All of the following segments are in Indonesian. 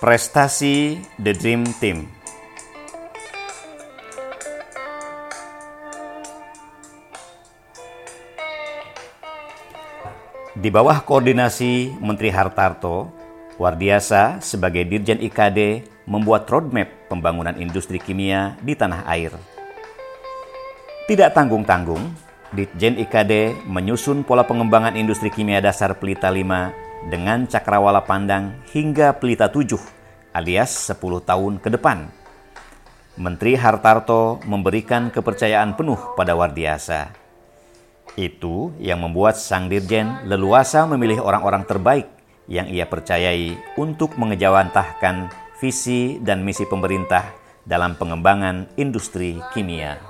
Prestasi The Dream Team Di bawah koordinasi Menteri Hartarto, Wardiasa sebagai Dirjen IKD membuat roadmap pembangunan industri kimia di tanah air. Tidak tanggung-tanggung, Ditjen IKD menyusun pola pengembangan industri kimia dasar Pelita 5 dengan cakrawala pandang hingga Pelita 7 alias 10 tahun ke depan. Menteri Hartarto memberikan kepercayaan penuh pada Wardiasa itu yang membuat Sang Dirjen leluasa memilih orang-orang terbaik yang ia percayai untuk mengejawantahkan visi dan misi pemerintah dalam pengembangan industri kimia.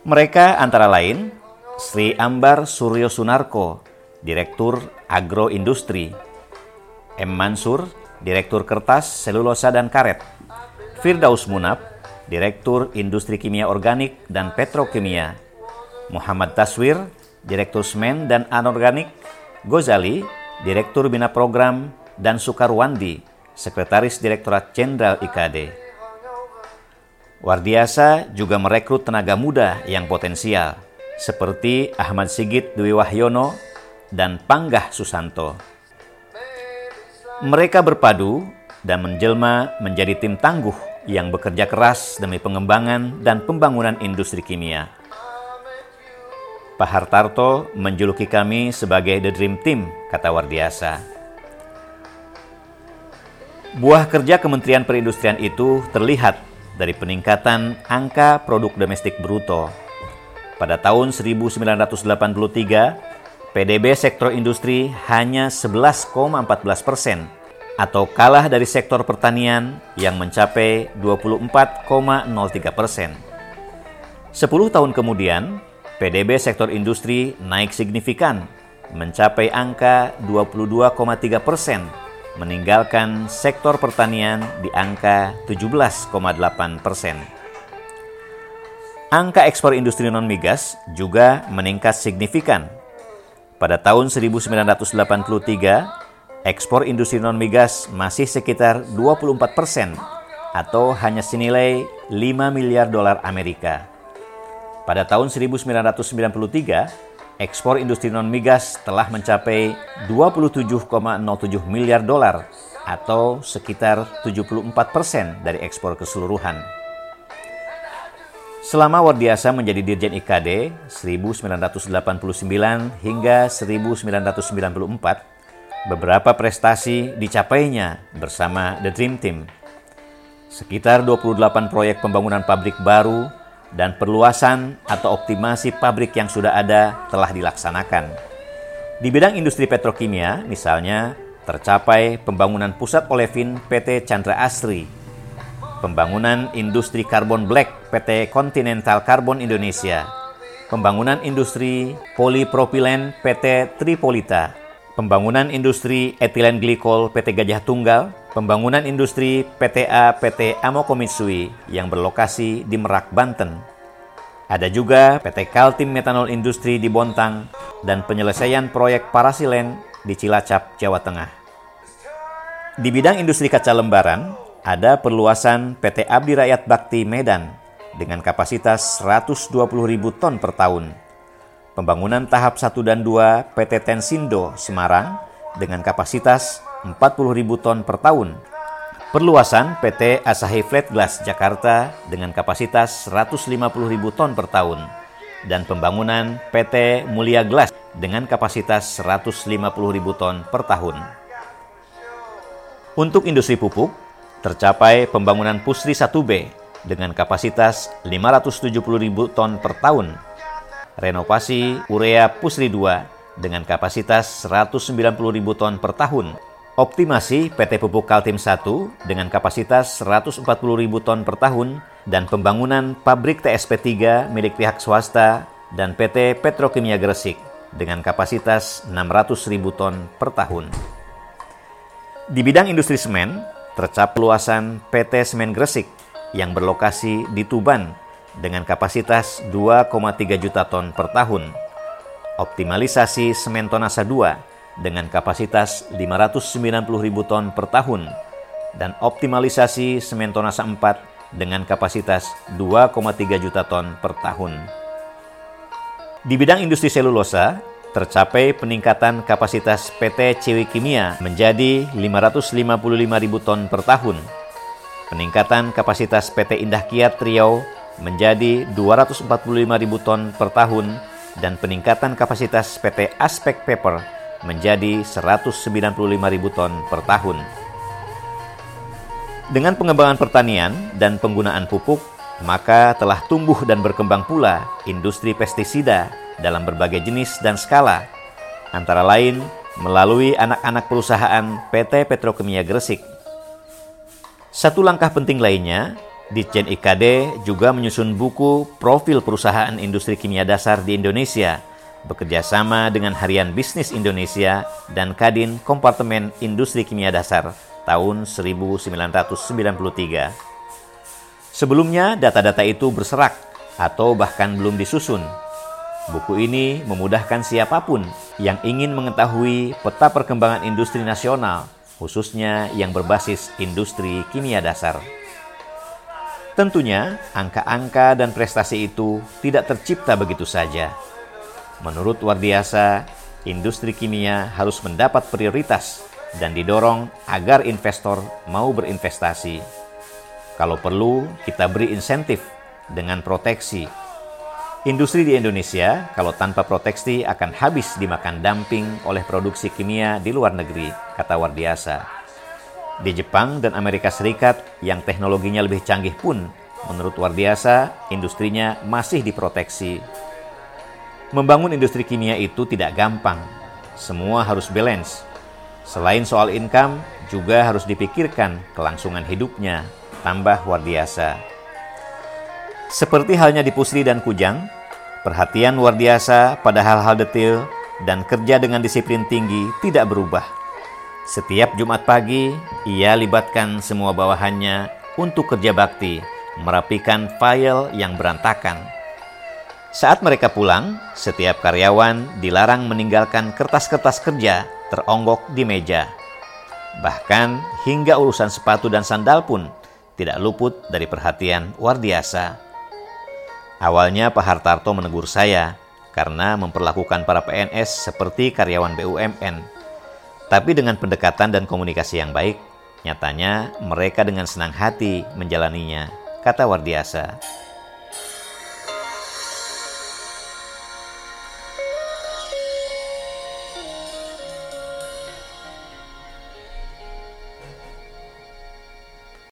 Mereka antara lain Sri Ambar Suryo Sunarko, Direktur Agroindustri, M. Mansur, Direktur Kertas, Selulosa dan Karet, Firdaus Munab, Direktur Industri Kimia Organik dan Petrokimia, Muhammad Taswir, Direktur Semen dan Anorganik, Gozali, Direktur Bina Program, dan Sukarwandi, Sekretaris Direktorat Jenderal IKD. Wardiasa juga merekrut tenaga muda yang potensial, seperti Ahmad Sigit Dwi Wahyono dan Panggah Susanto. Mereka berpadu dan menjelma menjadi tim tangguh yang bekerja keras demi pengembangan dan pembangunan industri kimia. Pak Hartarto menjuluki kami sebagai The Dream Team, kata Wardiasa. Buah kerja Kementerian Perindustrian itu terlihat dari peningkatan angka produk domestik bruto. Pada tahun 1983, PDB sektor industri hanya 11,14 persen atau kalah dari sektor pertanian yang mencapai 24,03 persen. Sepuluh tahun kemudian, PDB sektor industri naik signifikan, mencapai angka 22,3 persen, meninggalkan sektor pertanian di angka 17,8 persen. Angka ekspor industri non-migas juga meningkat signifikan. Pada tahun 1983, ekspor industri non-migas masih sekitar 24 persen atau hanya senilai 5 miliar dolar Amerika. Pada tahun 1993, ekspor industri non-migas telah mencapai 27,07 miliar dolar atau sekitar 74 persen dari ekspor keseluruhan. Selama Wardiasa menjadi Dirjen IKD 1989 hingga 1994, Beberapa prestasi dicapainya bersama The Dream Team. Sekitar 28 proyek pembangunan pabrik baru dan perluasan atau optimasi pabrik yang sudah ada telah dilaksanakan. Di bidang industri petrokimia, misalnya, tercapai pembangunan pusat olefin PT Chandra Asri, pembangunan industri karbon black PT Continental Carbon Indonesia, pembangunan industri polipropilen PT Tripolita, pembangunan industri etilen glikol PT Gajah Tunggal, pembangunan industri PTA PT Amoko Mitsui yang berlokasi di Merak, Banten. Ada juga PT Kaltim Metanol Industri di Bontang dan penyelesaian proyek Parasilen di Cilacap, Jawa Tengah. Di bidang industri kaca lembaran, ada perluasan PT Abdi Rakyat Bakti Medan dengan kapasitas 120.000 ton per tahun Pembangunan tahap 1 dan 2 PT Tensindo Semarang dengan kapasitas 40.000 ton per tahun. Perluasan PT Asahi Flat Glass Jakarta dengan kapasitas 150.000 ton per tahun. Dan pembangunan PT Mulia Glass dengan kapasitas 150.000 ton per tahun. Untuk industri pupuk, tercapai pembangunan Pusri 1B dengan kapasitas 570.000 ton per tahun renovasi urea Pusri 2 dengan kapasitas 190.000 ton per tahun, optimasi PT Pupuk Kaltim 1 dengan kapasitas 140.000 ton per tahun, dan pembangunan pabrik TSP 3 milik pihak swasta dan PT Petrokimia Gresik dengan kapasitas 600.000 ton per tahun. Di bidang industri semen, tercapai luasan PT Semen Gresik yang berlokasi di Tuban dengan kapasitas 2,3 juta ton per tahun. Optimalisasi semen tonasa 2 dengan kapasitas 590 ribu ton per tahun dan optimalisasi semen tonase 4 dengan kapasitas 2,3 juta ton per tahun. Di bidang industri selulosa, tercapai peningkatan kapasitas PT Ciwi Kimia menjadi 555 ribu ton per tahun. Peningkatan kapasitas PT Indah Kiat Riau menjadi 245 ribu ton per tahun dan peningkatan kapasitas PT Aspek Paper menjadi 195 ribu ton per tahun. Dengan pengembangan pertanian dan penggunaan pupuk, maka telah tumbuh dan berkembang pula industri pestisida dalam berbagai jenis dan skala, antara lain melalui anak-anak perusahaan PT Petrokimia Gresik. Satu langkah penting lainnya, Ditjen IKD juga menyusun buku profil perusahaan industri kimia dasar di Indonesia, bekerja sama dengan Harian Bisnis Indonesia dan Kadin Kompartemen Industri Kimia Dasar tahun 1993. Sebelumnya, data-data itu berserak atau bahkan belum disusun Buku ini memudahkan siapa pun yang ingin mengetahui peta perkembangan industri nasional, khususnya yang berbasis industri kimia dasar. Tentunya, angka-angka dan prestasi itu tidak tercipta begitu saja. Menurut Wardiasa, industri kimia harus mendapat prioritas dan didorong agar investor mau berinvestasi. Kalau perlu, kita beri insentif dengan proteksi Industri di Indonesia, kalau tanpa proteksi, akan habis dimakan dumping oleh produksi kimia di luar negeri, kata Wardiasa. Di Jepang dan Amerika Serikat, yang teknologinya lebih canggih pun, menurut Wardiasa, industrinya masih diproteksi. Membangun industri kimia itu tidak gampang. Semua harus balance. Selain soal income, juga harus dipikirkan kelangsungan hidupnya, tambah Wardiasa. Seperti halnya di Pusri dan Kujang, perhatian luar biasa pada hal-hal detail dan kerja dengan disiplin tinggi tidak berubah. Setiap Jumat pagi, ia libatkan semua bawahannya untuk kerja bakti, merapikan file yang berantakan. Saat mereka pulang, setiap karyawan dilarang meninggalkan kertas-kertas kerja teronggok di meja. Bahkan hingga urusan sepatu dan sandal pun tidak luput dari perhatian Wardiasa. Awalnya Pak Hartarto menegur saya karena memperlakukan para PNS seperti karyawan BUMN. Tapi dengan pendekatan dan komunikasi yang baik, nyatanya mereka dengan senang hati menjalaninya, kata Wardiasa.